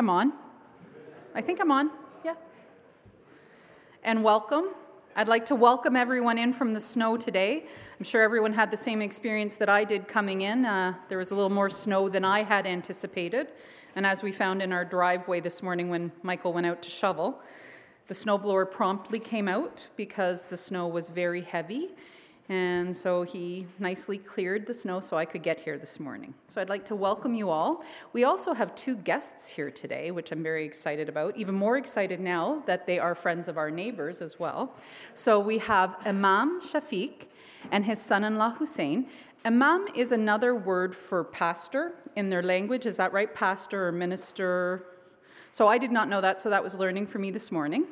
I'm on. I think I'm on. Yeah. And welcome. I'd like to welcome everyone in from the snow today. I'm sure everyone had the same experience that I did coming in. Uh, there was a little more snow than I had anticipated. And as we found in our driveway this morning when Michael went out to shovel, the snowblower promptly came out because the snow was very heavy and so he nicely cleared the snow so I could get here this morning. So I'd like to welcome you all. We also have two guests here today, which I'm very excited about. Even more excited now that they are friends of our neighbors as well. So we have Imam Shafiq and his son in law Hussain. Imam is another word for pastor in their language. Is that right? Pastor or minister? So I did not know that, so that was learning for me this morning.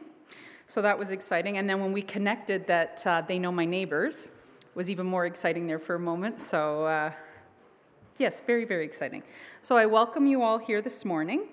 So that was exciting. And then when we connected that uh, they know my neighbors, was even more exciting there for a moment. So, uh, yes, very, very exciting. So, I welcome you all here this morning.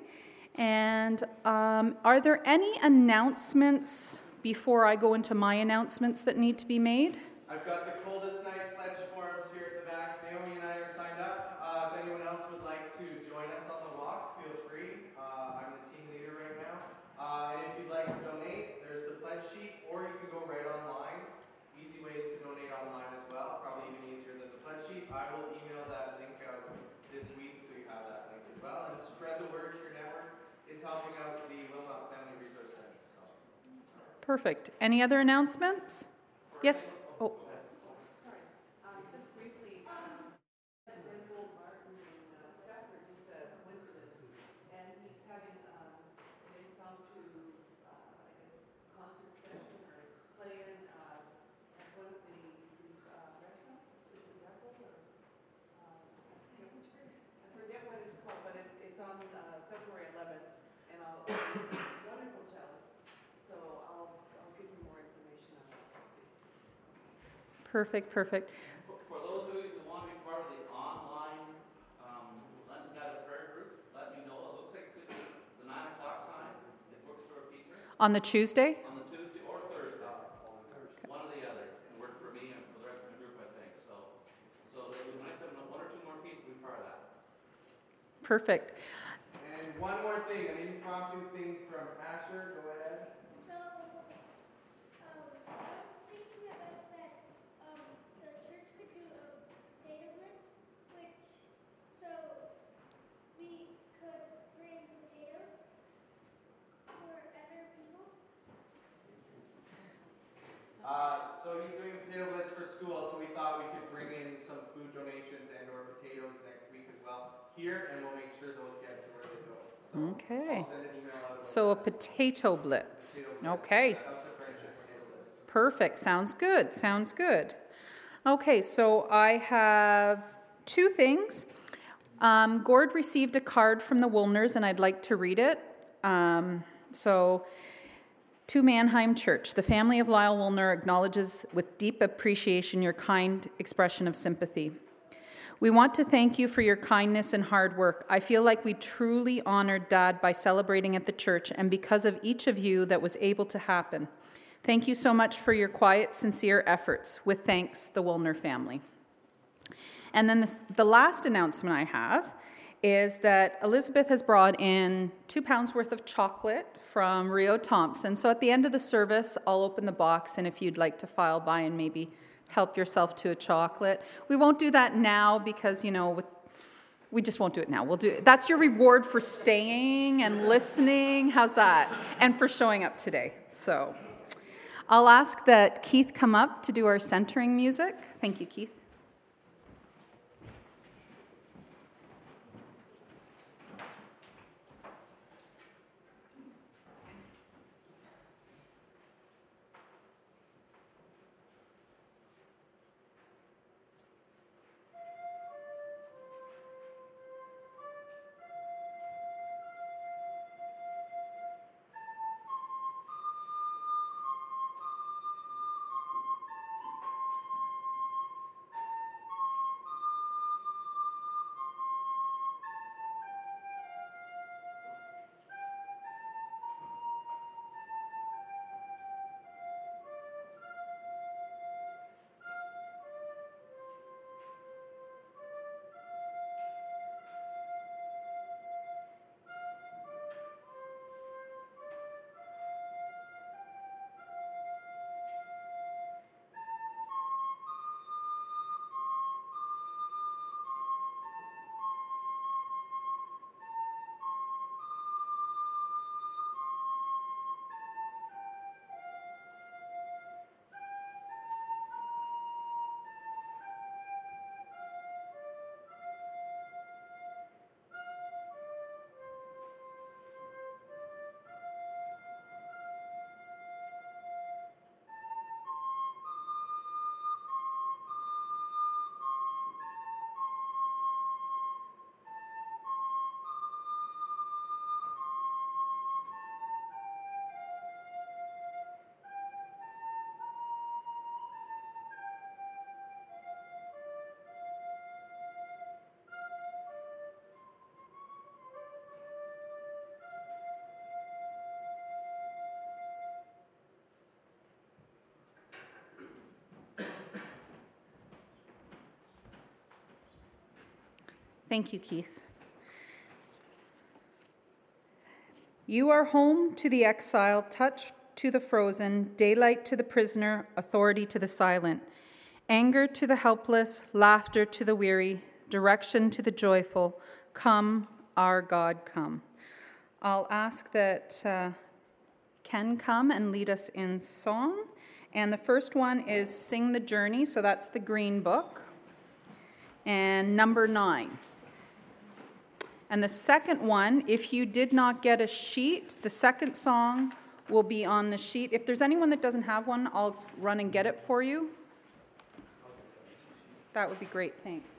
And um, are there any announcements before I go into my announcements that need to be made? I've got the coldest night pledge forms here at the back. Naomi and I are signed up. Uh, if anyone else would like to join us on the walk, feel free. Uh, I'm the team leader right now. Uh, and if you'd like to donate, there's the pledge sheet, or you can go right online. Easy ways to donate online as well, probably even easier than the pledge sheet. I will email that link out this week so you have that link as well. And spread the word to your networks. It's helping out the Wilmot Family Resource Center. So. Perfect. Any other announcements? Yes. Perfect, perfect. For, for those of you who want to be part of the online um, Lenten Guided Prayer Group, let me know. It looks like it could be the 9 o'clock time. It works for people On the Tuesday? on the Tuesday or Thursday. One or the other. It worked for me and for the rest of the group, I think. So, so it would be nice to have one or two more people be part of that. Perfect. And one more thing, an impromptu thing from Asher. Go ahead. So, um, I was thinking about that, um, the church could do a data blitz, which, so we could bring potatoes for other people. Uh, so he's doing a potato blitz for school, so we thought we could bring in some food donations and or potatoes next week as well here, and we'll make sure those get to where they go. So Okay. I'll send an email out. So a potato blitz. Potato blitz. Okay. That's the friendship potato blitz. Perfect. Sounds good. Sounds good. Okay, so I have two things. Um, Gord received a card from the Woolners, and I'd like to read it. Um, so, to Mannheim Church, the family of Lyle Woolner acknowledges with deep appreciation your kind expression of sympathy. We want to thank you for your kindness and hard work. I feel like we truly honored Dad by celebrating at the church, and because of each of you, that was able to happen. Thank you so much for your quiet, sincere efforts. With thanks, the Woolner family. And then this, the last announcement I have is that Elizabeth has brought in two pounds worth of chocolate from Rio Thompson. So at the end of the service, I'll open the box, and if you'd like to file by and maybe help yourself to a chocolate, we won't do that now because you know with we just won't do it now. We'll do it. That's your reward for staying and listening. How's that? And for showing up today. So I'll ask that Keith come up to do our centering music. Thank you, Keith. Thank you, Keith. You are home to the exile, touch to the frozen, daylight to the prisoner, authority to the silent, anger to the helpless, laughter to the weary, direction to the joyful. Come, our God, come. I'll ask that uh, Ken come and lead us in song. And the first one is Sing the Journey, so that's the green book. And number nine. And the second one, if you did not get a sheet, the second song will be on the sheet. If there's anyone that doesn't have one, I'll run and get it for you. That would be great, thanks.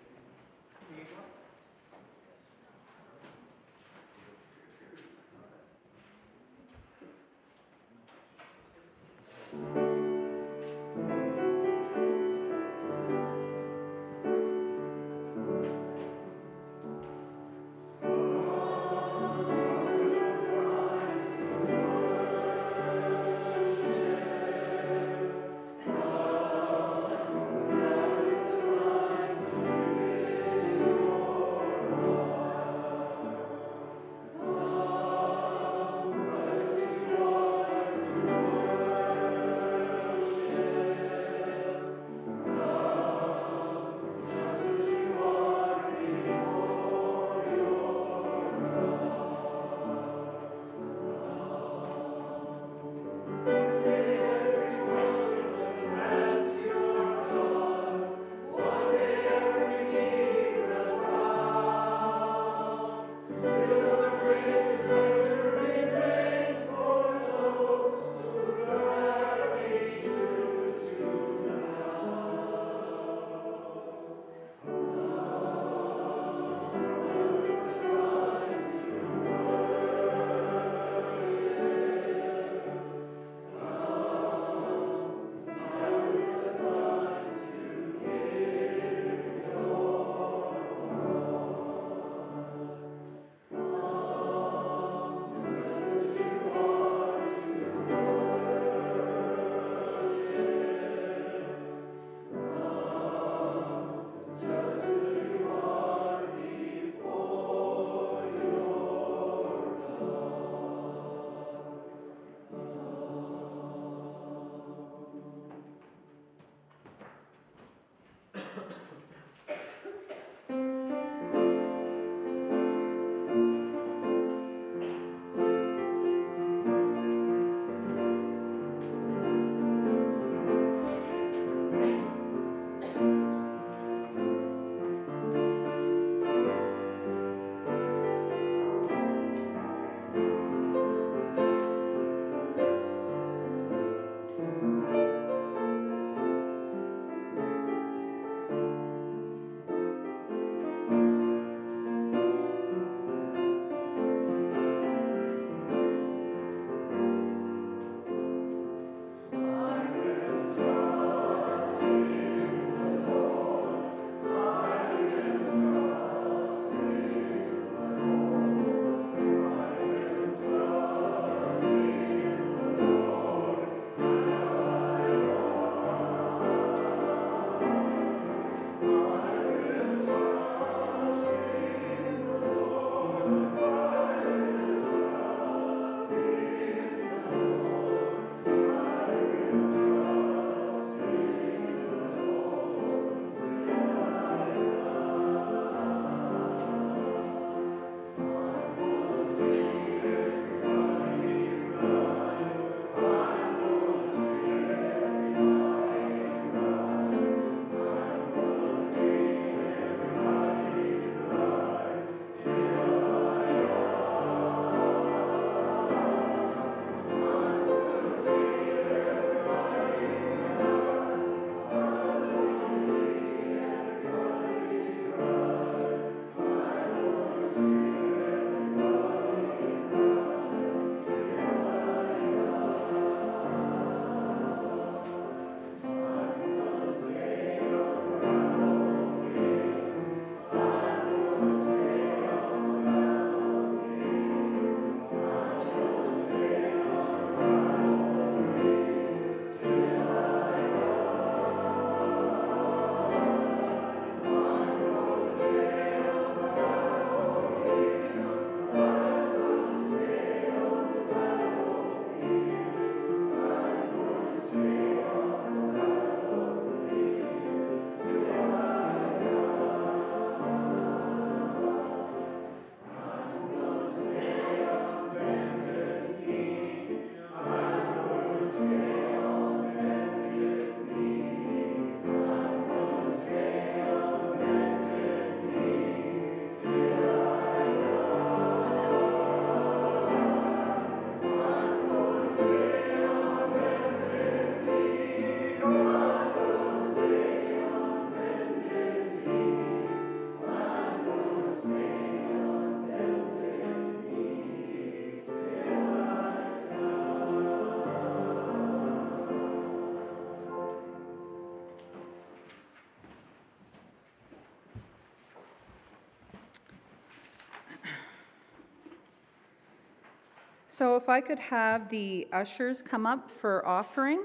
So if I could have the ushers come up for offering,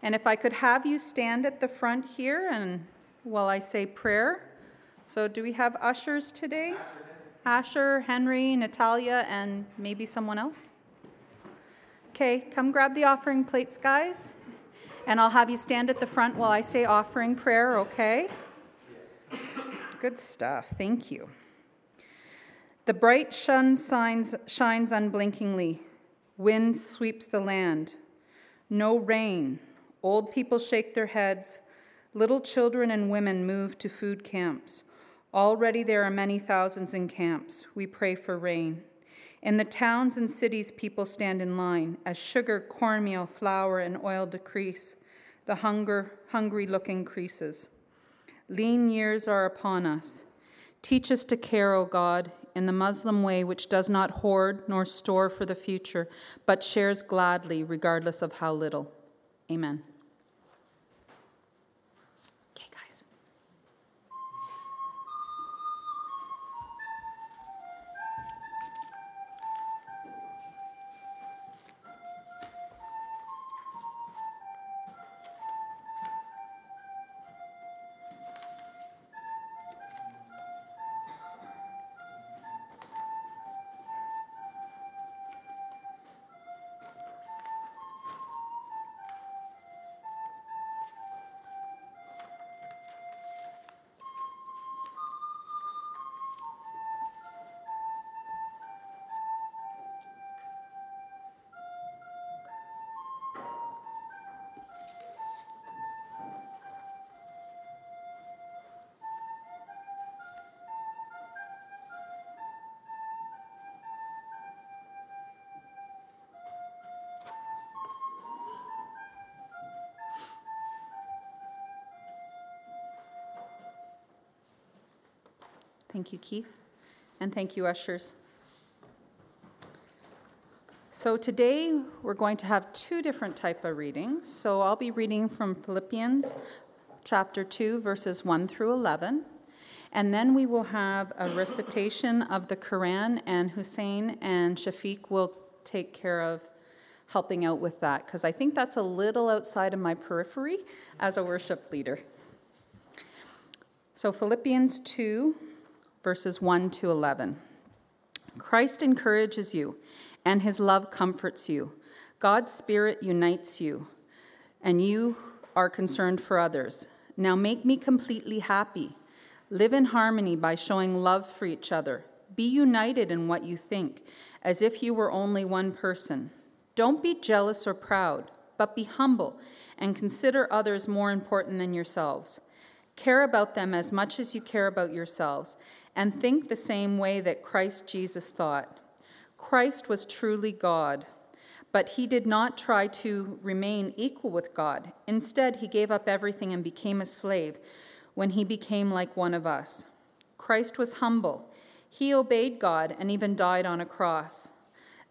and if I could have you stand at the front here and while I say prayer. So do we have ushers today? Asher, Henry, Natalia, and maybe someone else? Okay, come grab the offering plates, guys. And I'll have you stand at the front while I say offering prayer, okay? Good stuff. Thank you. The bright sun shines, shines unblinkingly. Wind sweeps the land. No rain. Old people shake their heads. Little children and women move to food camps. Already there are many thousands in camps. We pray for rain. In the towns and cities, people stand in line as sugar, cornmeal, flour, and oil decrease. The hunger, hungry look increases. Lean years are upon us. Teach us to care, O God, in the Muslim way, which does not hoard nor store for the future, but shares gladly, regardless of how little. Amen. Thank you, Keith. And thank you, ushers. So today we're going to have two different type of readings. So I'll be reading from Philippians chapter 2 verses 1 through 11. And then we will have a recitation of the Quran and Hussain and Shafiq will take care of helping out with that because I think that's a little outside of my periphery as a worship leader. So Philippians 2 verses 1 to 11. Christ encourages you, and his love comforts you. God's Spirit unites you, and you are concerned for others. Now make me completely happy. Live in harmony by showing love for each other. Be united in what you think, as if you were only one person. Don't be jealous or proud, but be humble and consider others more important than yourselves. Care about them as much as you care about yourselves and think the same way that Christ Jesus thought. Christ was truly God, but he did not try to remain equal with God. Instead, he gave up everything and became a slave when he became like one of us. Christ was humble. He obeyed God and even died on a cross.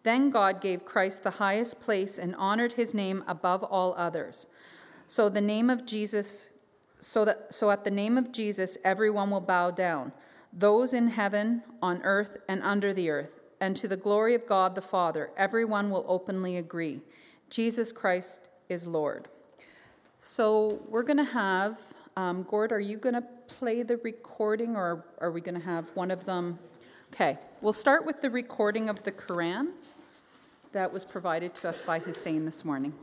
Then God gave Christ the highest place and honored his name above all others. So the name of Jesus so that so at the name of Jesus everyone will bow down those in heaven, on earth, and under the earth, and to the glory of God the Father, everyone will openly agree Jesus Christ is Lord. So we're going to have, um, Gord, are you going to play the recording or are we going to have one of them? Okay, we'll start with the recording of the Quran that was provided to us by Hussain this morning.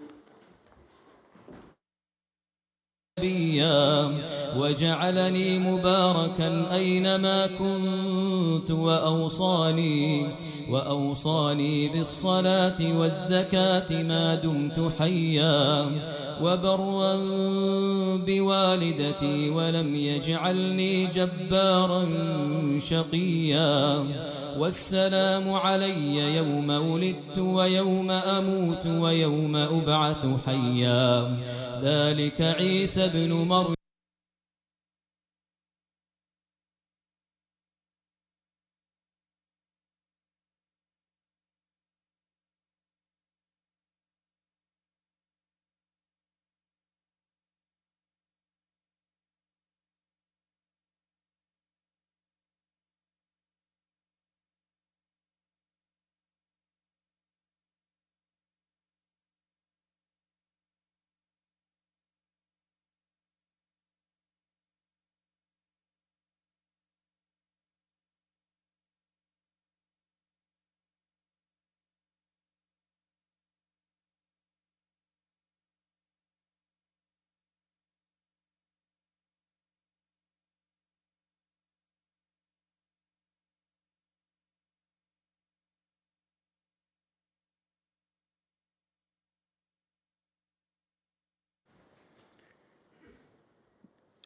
نبيا وجعلني مباركا أينما كنت وأوصاني وأوصاني بالصلاة والزكاة ما دمت حيا وبرا بوالدتي ولم يجعلني جبارا شقيا. والسلام علي يوم ولدت ويوم أموت ويوم أبعث حيا. ذلك عيسى بن مريم.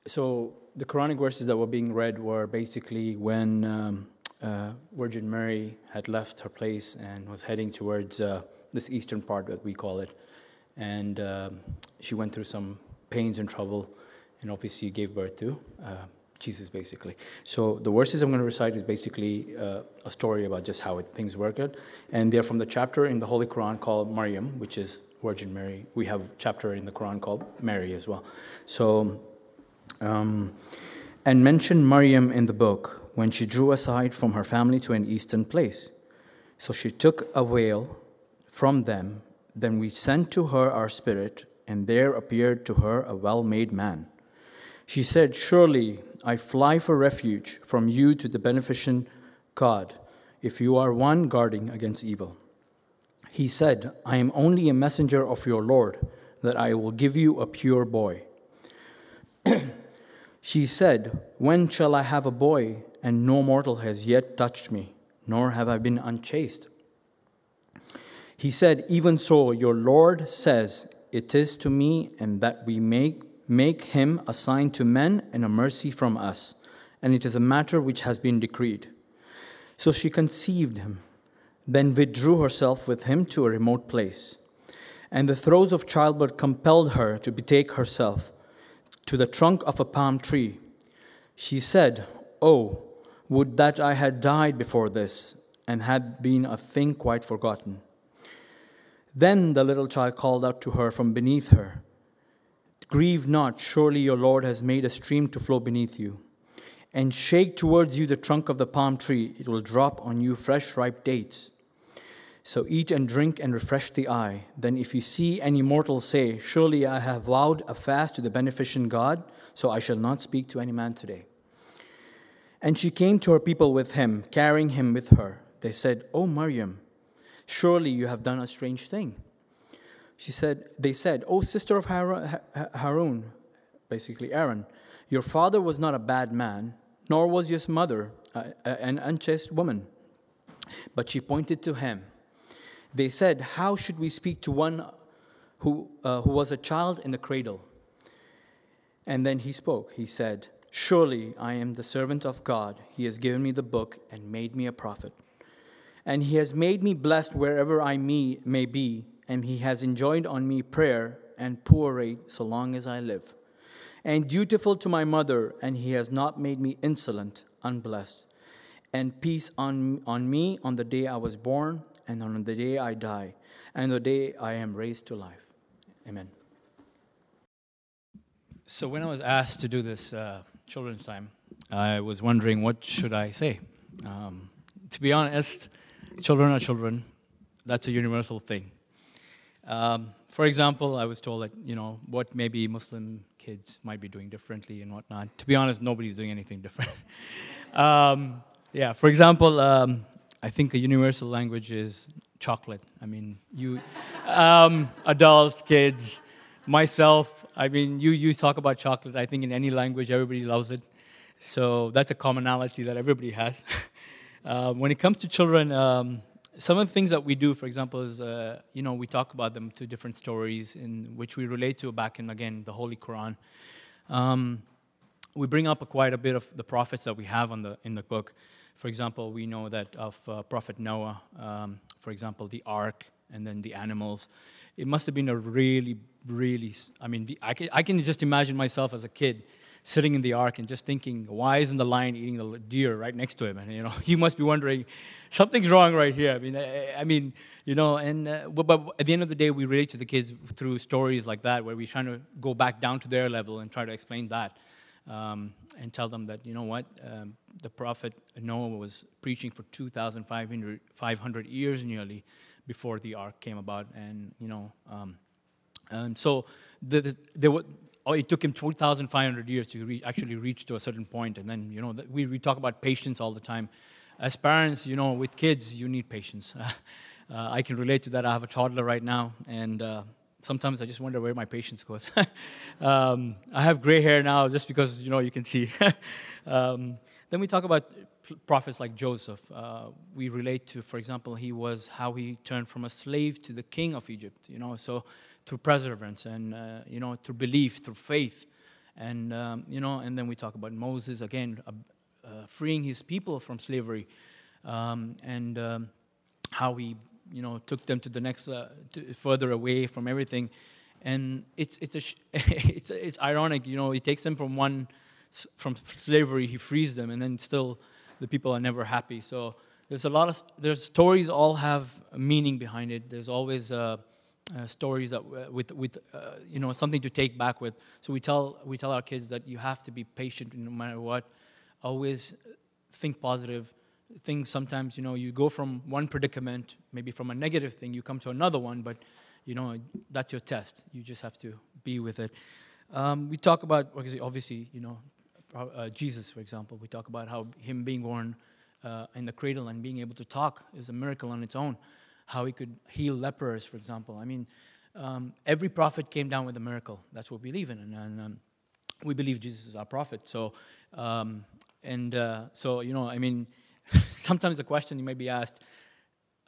So the Quranic verses that were being read were basically when um, uh, Virgin Mary had left her place and was heading towards uh, this eastern part that we call it, and um she went through some pains and trouble, and obviously gave birth to uh, Jesus, basically. So the verses I'm going to recite is basically uh, a story about just how it, things work out, and they're from the chapter in the Holy Quran called Maryam, which is Virgin Mary. We have a chapter in the Quran called Mary as well. So um, and mentioned Maryam in the book when she drew aside from her family to an eastern place. So she took a veil from them. Then we sent to her our spirit, and there appeared to her a well made man. She said, Surely I fly for refuge from you to the beneficent God, if you are one guarding against evil. He said, I am only a messenger of your Lord, that I will give you a pure boy. She said, When shall I have a boy? And no mortal has yet touched me, nor have I been unchaste. He said, Even so, your Lord says, It is to me, and that we make, make him a sign to men and a mercy from us, and it is a matter which has been decreed. So she conceived him, then withdrew herself with him to a remote place. And the throes of childbirth compelled her to betake herself to the trunk of a palm tree. She said, Oh, would that I had died before this and had been a thing quite forgotten. Then the little child called out to her from beneath her Grieve not, surely your Lord has made a stream to flow beneath you. And shake towards you the trunk of the palm tree, it will drop on you fresh, ripe dates. So eat and drink and refresh the eye. Then, if you see any mortal say, Surely I have vowed a fast to the beneficent God, so I shall not speak to any man today. And she came to her people with him, carrying him with her. They said, oh, O Maryam, surely you have done a strange thing. She said, They said, O sister of Harun, basically Aaron, your father was not a bad man, nor was your mother an unchaste woman. But she pointed to him they said, How should we speak to one who, uh, who was a child in the cradle? And then he spoke. He said, Surely I am the servant of God. He has given me the book and made me a prophet. And he has made me blessed wherever I may, be, and he has enjoined on me prayer and poor so long as I live. And dutiful to my mother, and he has not made me insolent, unblessed. And peace on, on me on the day I was born and on the day I die, and the day I am raised to life. Amen. So when I was asked to do this uh, children's time, I was wondering what should I say. Um, to be honest, children are children. That's a universal thing. Um, for example, I was told that you know what maybe Muslim kids might be doing differently and whatnot. To be honest, nobody's doing anything different. um, yeah, for example, um, I think a universal language is chocolate. I mean, you, um, adults, kids, myself, I mean, you, you talk about chocolate. I think in any language, everybody loves it. So that's a commonality that everybody has. uh, when it comes to children, um, some of the things that we do, for example, is, uh, you know, we talk about them to different stories in which we relate to back in, again, the Holy Quran. Um, we bring up a quite a bit of the prophets that we have on the, in the book. For example, we know that of uh, Prophet Noah, um, for example, the ark, and then the animals. It must have been a really, really, I mean, the, I, can, I can just imagine myself as a kid sitting in the ark and just thinking, why isn't the lion eating the deer right next to him? And, you know, you must be wondering, something's wrong right here. I mean, I, I mean, you know, and uh, but at the end of the day, we relate to the kids through stories like that, where we're trying to go back down to their level and try to explain that. Um, and tell them that, you know what, um, the prophet Noah was preaching for 2,500 500 years nearly before the ark came about. And, you know, um, and so the, the, there were, oh, it took him 2,500 years to re- actually reach to a certain point. And then, you know, we, we talk about patience all the time. As parents, you know, with kids, you need patience. uh, I can relate to that. I have a toddler right now, and uh, sometimes I just wonder where my patience goes. um, I have gray hair now just because, you know, you can see. um, then we talk about prophets like Joseph. Uh, we relate to, for example, he was how he turned from a slave to the king of Egypt, you know, so through perseverance and, uh, you know, through belief, through faith. And, um, you know, and then we talk about Moses, again, uh, uh freeing his people from slavery um, and um, how he, you know, took them to the next, uh, to further away from everything. And it's, it's, a it's, it's ironic, you know, he takes them from one, from slavery, he frees them, and then still the people are never happy. So there's a lot of there's stories all have meaning behind it. There's always uh, uh, stories that uh, with with uh, you know something to take back with. So we tell we tell our kids that you have to be patient no matter what. Always think positive. Things sometimes you know you go from one predicament, maybe from a negative thing, you come to another one, but you know that's your test. You just have to be with it. Um, we talk about obviously you know uh, Jesus, for example, we talk about how him being born uh, in the cradle and being able to talk is a miracle on its own. How he could heal lepers, for example. I mean, um, every prophet came down with a miracle. That's what we believe in, and, and um, we believe Jesus is our prophet. So, um, and uh, so you know, I mean, sometimes the question you may be asked.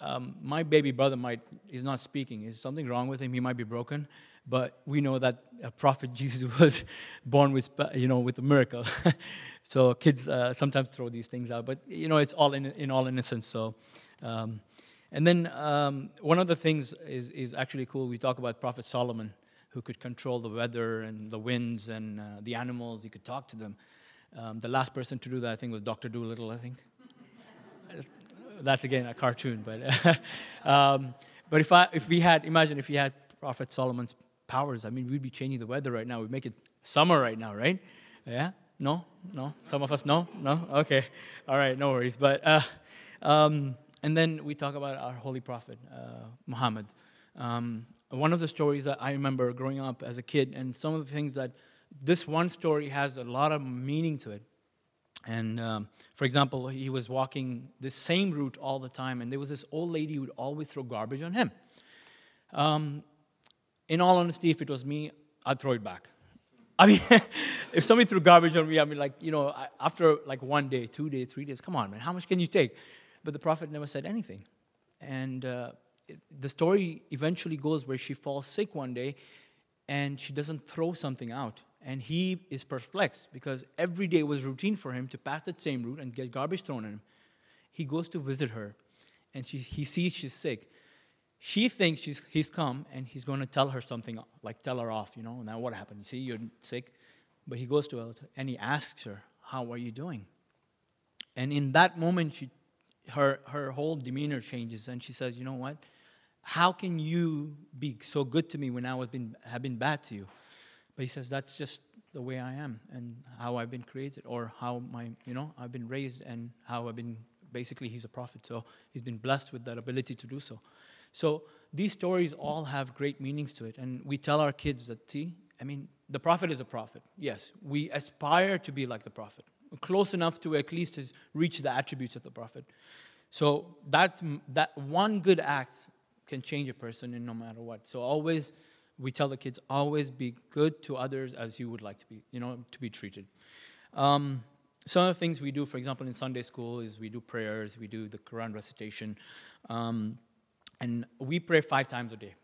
Um, my baby brother might is not speaking. Is something wrong with him? He might be broken but we know that a prophet Jesus was born with, you know, with a miracle. so kids uh, sometimes throw these things out, but you know, it's all in, in all innocence. So, um, and then um, one of the things is, is actually cool. We talk about Prophet Solomon, who could control the weather and the winds and uh, the animals. He could talk to them. Um, the last person to do that, I think, was Dr. Dolittle. I think. That's again a cartoon, but um, but if I if we had imagine if we had Prophet Solomon's powers. I mean, we'd be changing the weather right now. We'd make it summer right now, right? Yeah? No? No? Some of us, no? No? Okay. All right, no worries. But, uh, um, and then we talk about our holy prophet, uh, Muhammad. Um, one of the stories that I remember growing up as a kid, and some of the things that this one story has a lot of meaning to it. And um, for example, he was walking this same route all the time, and there was this old lady who would always throw garbage on him. Um, in all honesty, if it was me, I'd throw it back. I mean, if somebody threw garbage on me, I mean, like, you know, after like one day, two days, three days, come on, man, how much can you take? But the prophet never said anything. And uh, it, the story eventually goes where she falls sick one day and she doesn't throw something out. And he is perplexed because every day was routine for him to pass that same route and get garbage thrown at him. He goes to visit her and she, he sees she's sick she thinks she's, he's come and he's going to tell her something, like tell her off, you know. Now what happened? You see, you're sick. But he goes to her and he asks her, How are you doing? And in that moment, she, her, her whole demeanor changes and she says, You know what? How can you be so good to me when I was been, have been bad to you? But he says, That's just the way I am and how I've been created or how my, you know, I've been raised and how I've been, basically, he's a prophet. So he's been blessed with that ability to do so. So these stories all have great meanings to it. And we tell our kids that, see, I mean, the prophet is a prophet. Yes, we aspire to be like the prophet, close enough to at least reach the attributes of the prophet. So that, that one good act can change a person in no matter what. So always we tell the kids always be good to others as you would like to be, you know, to be treated. Um, some of the things we do, for example, in Sunday school, is we do prayers, we do the Quran recitation, um, and we pray five times a day.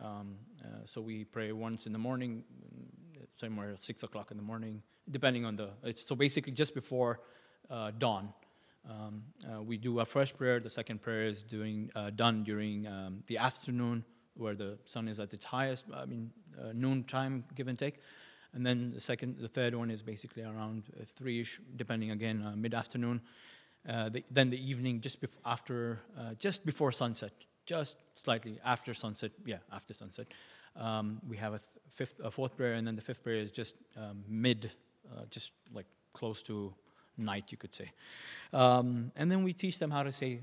Um, uh, so we pray once in the morning, mm, somewhere six o'clock in the morning, depending on the. so basically, just before uh, dawn, um, uh, we do a first prayer. The second prayer is doing uh, done during um, the afternoon, where the sun is at its highest. I mean, uh, noon time, give and take. And then the second, the third one is basically around uh, three-ish, depending again, uh, mid-afternoon. Uh, the, then the evening, just bef- after, uh, just before sunset, just slightly after sunset. Yeah, after sunset, um, we have a th- fifth, a fourth prayer, and then the fifth prayer is just um, mid, uh, just like close to night, you could say. Um, and then we teach them how to say.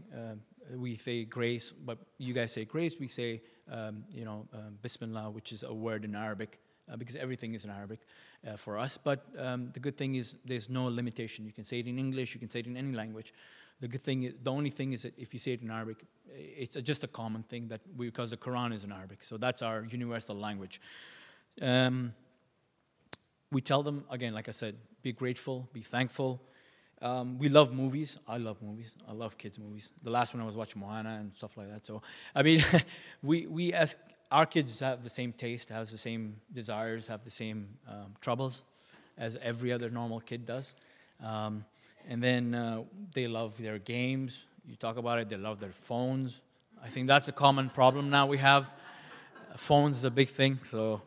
We say grace, but you guys say grace. We say, um, you know, Bismillah, which is a word in Arabic uh, because everything is in Arabic uh, for us. But um, the good thing is there's no limitation. You can say it in English, you can say it in any language. The good thing, is, the only thing is that if you say it in Arabic, it's a, just a common thing that we, because the Quran is in Arabic. So that's our universal language. Um, we tell them, again, like I said, be grateful, be thankful. Um, we love movies. I love movies. I love kids' movies. The last one I was watching Moana and stuff like that. So, I mean, we, we ask our kids have the same taste, have the same desires, have the same um, troubles as every other normal kid does. Um, and then uh, they love their games. You talk about it, they love their phones. I think that's a common problem now we have. phones is a big thing, so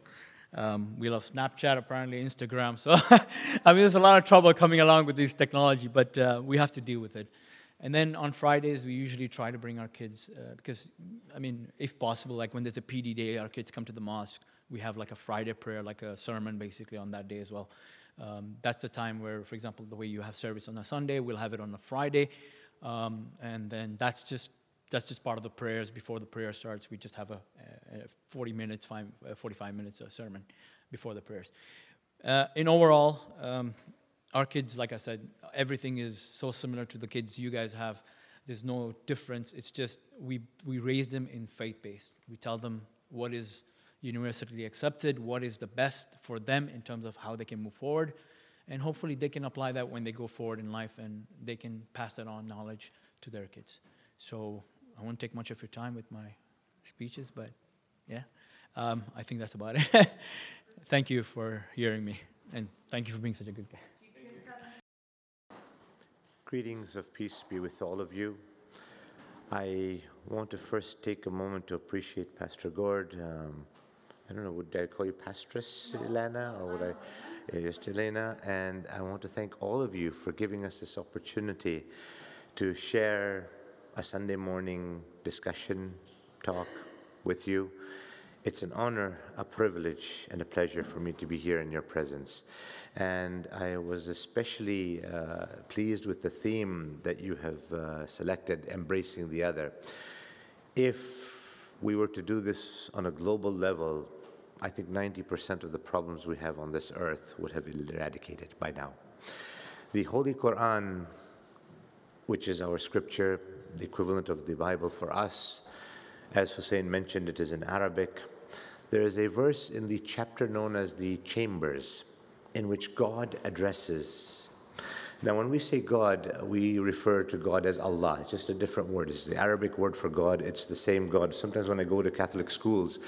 um, we love Snapchat, apparently, Instagram. So, I mean, there's a lot of trouble coming along with this technology, but uh, we have to deal with it. And then on Fridays, we usually try to bring our kids, uh, because, I mean, if possible, like when there's a PD day, our kids come to the mosque. We have like a Friday prayer, like a sermon basically on that day as well. Um, that's the time where, for example, the way you have service on a Sunday, we'll have it on a Friday. Um, and then that's just that's just part of the prayers before the prayer starts. We just have a, a 40 minutes, five, uh, 45 minutes of sermon before the prayers. Uh, in overall, um, our kids, like I said, everything is so similar to the kids you guys have. There's no difference. It's just we, we raise them in faith based. We tell them what is universally accepted, what is the best for them in terms of how they can move forward. And hopefully they can apply that when they go forward in life and they can pass that on knowledge to their kids. So I won't take much of your time with my speeches, but yeah, um, I think that's about it. thank you for hearing me, and thank you for being such a good guy. Greetings of peace be with all of you. I want to first take a moment to appreciate Pastor Gord. Um, I don't know, would I call you Pastress no. Elena or would I? just Elena. And I want to thank all of you for giving us this opportunity to share a Sunday morning discussion, talk with you. It's an honor, a privilege, and a pleasure for me to be here in your presence. And I was especially uh, pleased with the theme that you have uh, selected, Embracing the Other. If we were to do this on a global level, I think 90% of the problems we have on this earth would have been eradicated by now. The Holy Quran, which is our scripture, the equivalent of the Bible for us, as Hussain mentioned, it is in Arabic. There is a verse in the chapter known as the Chambers in which God addresses. Now, when we say God, we refer to God as Allah. It's just a different word. It's the Arabic word for God. It's the same God. Sometimes when I go to Catholic schools,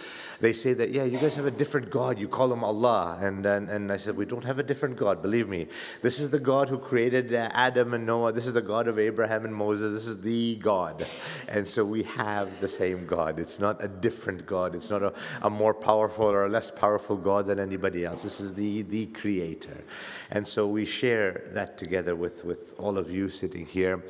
they say that, yeah, you guys have a different God. You call him Allah. And, and, and I said, we don't have a different God. Believe me. This is the God who created uh, Adam and Noah. This is the God of Abraham and Moses. This is the God. And so we have the same God. It's not a different God. It's not a, a more powerful or a less powerful God than anybody else. This is the, the creator. And so we share that together together with, with all of you sitting here.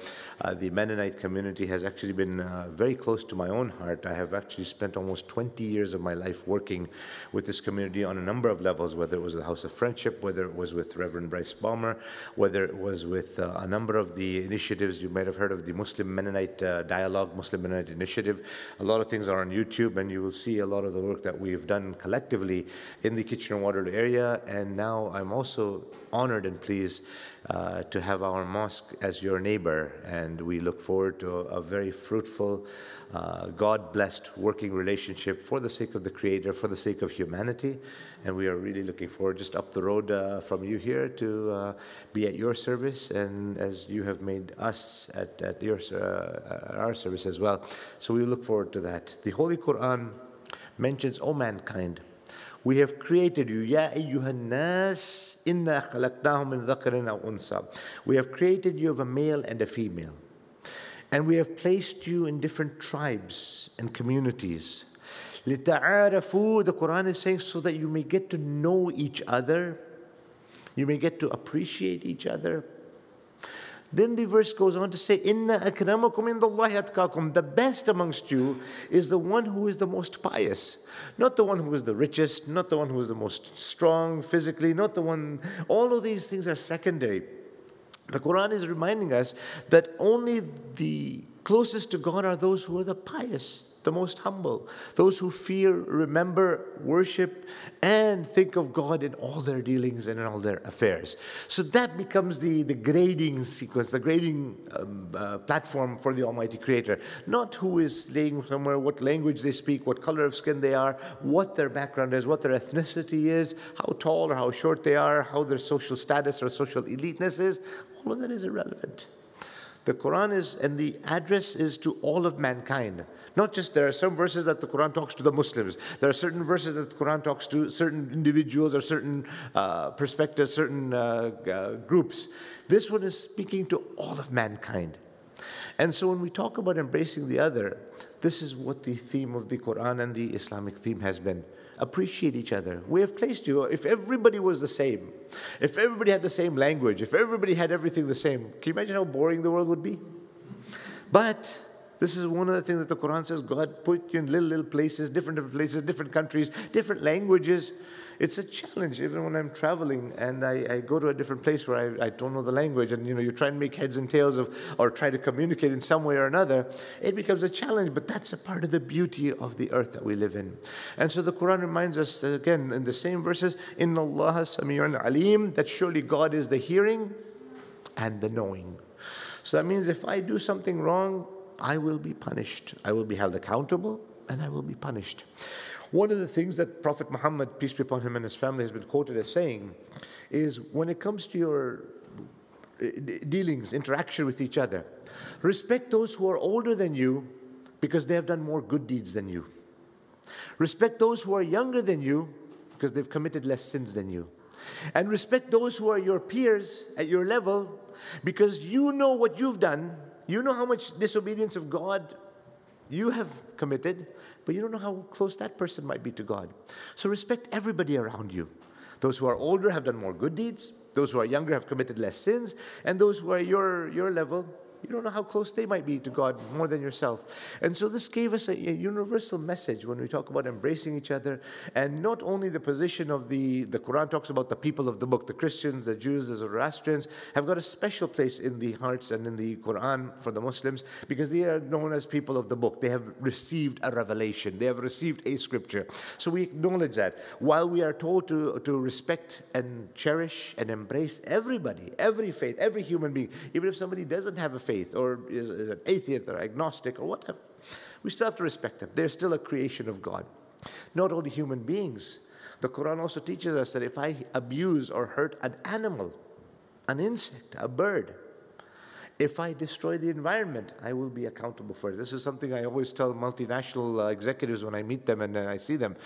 Uh, the Mennonite community has actually been uh, very close to my own heart. I have actually spent almost 20 years of my life working with this community on a number of levels, whether it was the House of Friendship, whether it was with Reverend Bryce Balmer, whether it was with uh, a number of the initiatives. You might have heard of the Muslim Mennonite uh, Dialogue, Muslim Mennonite Initiative. A lot of things are on YouTube, and you will see a lot of the work that we've done collectively in the Kitchener Waterloo area. And now I'm also honored and pleased uh, to have our mosque as your neighbor, and we look forward to a, a very fruitful, uh, God blessed working relationship for the sake of the Creator, for the sake of humanity. And we are really looking forward just up the road uh, from you here to uh, be at your service, and as you have made us at, at your, uh, our service as well. So we look forward to that. The Holy Quran mentions, O mankind, we have created you. Ya ayyuhan nas, inna khalaqnahum min dhakarin aw unsa. We have created you of a male and a female. And we have placed you in different tribes and communities. لِتَعَارَفُوا The Quran is saying so that you may get to know each other. You may get to appreciate each other. Then the verse goes on to say, Inna akramakum indallahi atqakum. The best amongst you is the one who is the most pious. Not the one who is the richest, not the one who is the most strong physically, not the one, all of these things are secondary. The Quran is reminding us that only the closest to God are those who are the pious, the most humble, those who fear, remember, worship, and think of God in all their dealings and in all their affairs. So that becomes the, the grading sequence, the grading um, uh, platform for the Almighty Creator. Not who is staying somewhere, what language they speak, what color of skin they are, what their background is, what their ethnicity is, how tall or how short they are, how their social status or social eliteness is. All of that is irrelevant. The Quran is, and the address is to all of mankind. Not just there are some verses that the Quran talks to the Muslims. There are certain verses that the Quran talks to certain individuals or certain uh, perspectives, certain uh, uh, groups. This one is speaking to all of mankind. And so when we talk about embracing the other, this is what the theme of the Quran and the Islamic theme has been. Appreciate each other. We have placed you, if everybody was the same, if everybody had the same language, if everybody had everything the same, can you imagine how boring the world would be? But this is one of the things that the Quran says God put you in little, little places, different, different places, different countries, different languages. It's a challenge, even when I'm traveling and I, I go to a different place where I, I, don't know the language, and you know, you try and make heads and tails of, or try to communicate in some way or another. It becomes a challenge, but that's a part of the beauty of the earth that we live in. And so the Quran reminds us again in the same verses, "In Allah Sami'un Alim," that surely God is the hearing and the knowing. So that means if I do something wrong, I will be punished. I will be held accountable and I will be punished. One of the things that Prophet Muhammad, peace be upon him and his family, has been quoted as saying is when it comes to your uh, dealings, interaction with each other, respect those who are older than you because they have done more good deeds than you. Respect those who are younger than you because they've committed less sins than you. And respect those who are your peers at your level because you know what you've done you know how much disobedience of God you have committed, but you don't know how close that person might be to God. So respect everybody around you. Those who are older have done more good deeds, those who are younger have committed less sins, and those who are your, your level you don't know how close they might be to God more than yourself. And so this gave us a, a, universal message when we talk about embracing each other. And not only the position of the, the Quran talks about the people of the book, the Christians, the Jews, the Zoroastrians, have got a special place in the hearts and in the Quran for the Muslims because they are known as people of the book. They have received a revelation, they have received a scripture. So we acknowledge that. While we are told to, to respect and cherish and embrace everybody, every faith, every human being, even if somebody doesn't have a faith or is, is an atheist or agnostic or whatever. We still have to respect them. They're still a creation of God. Not only human beings. The Quran also teaches us that if I abuse or hurt an animal, an insect, a bird, if I destroy the environment, I will be accountable for it. This is something I always tell multinational uh, executives when I meet them and then I see them.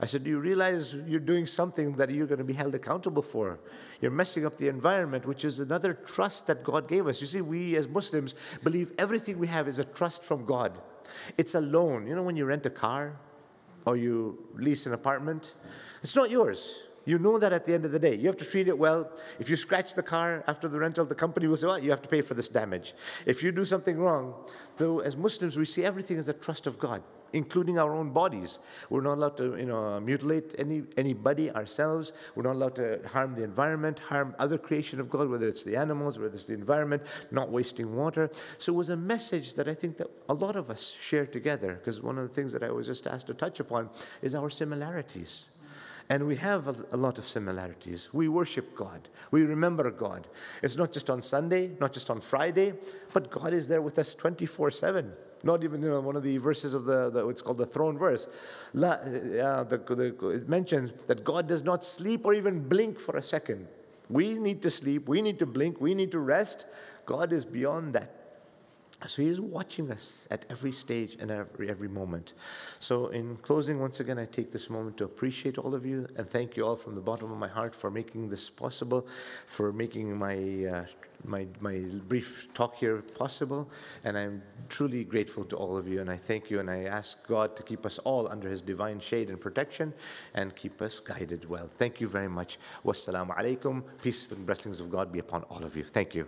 I said, Do you realize you're doing something that you're going to be held accountable for? You're messing up the environment, which is another trust that God gave us. You see, we as Muslims believe everything we have is a trust from God. It's a loan. You know, when you rent a car or you lease an apartment, it's not yours. You know that at the end of the day. You have to treat it well. If you scratch the car after the rental, the company will say, well, you have to pay for this damage. If you do something wrong, though as Muslims, we see everything as a trust of God, including our own bodies. We're not allowed to you know, mutilate any, anybody ourselves. We're not allowed to harm the environment, harm other creation of God, whether it's the animals, whether it's the environment, not wasting water. So it was a message that I think that a lot of us share together, because one of the things that I was just asked to touch upon is our similarities And we have a, lot of similarities. We worship God, we remember God. It's not just on Sunday, not just on Friday, but God is there with us 24 7. Not even you know, one of the verses of the, the it's called the throne verse. La, uh, the, the, it mentions that God does not sleep or even blink for a second. We need to sleep, we need to blink, we need to rest. God is beyond that. So He is watching us at every stage and every, every moment. So, in closing, once again, I take this moment to appreciate all of you and thank you all from the bottom of my heart for making this possible, for making my. Uh, my, my brief talk here possible, and I'm truly grateful to all of you. And I thank you, and I ask God to keep us all under His divine shade and protection and keep us guided well. Thank you very much. Wassalamu alaikum. Peace and blessings of God be upon all of you. Thank you.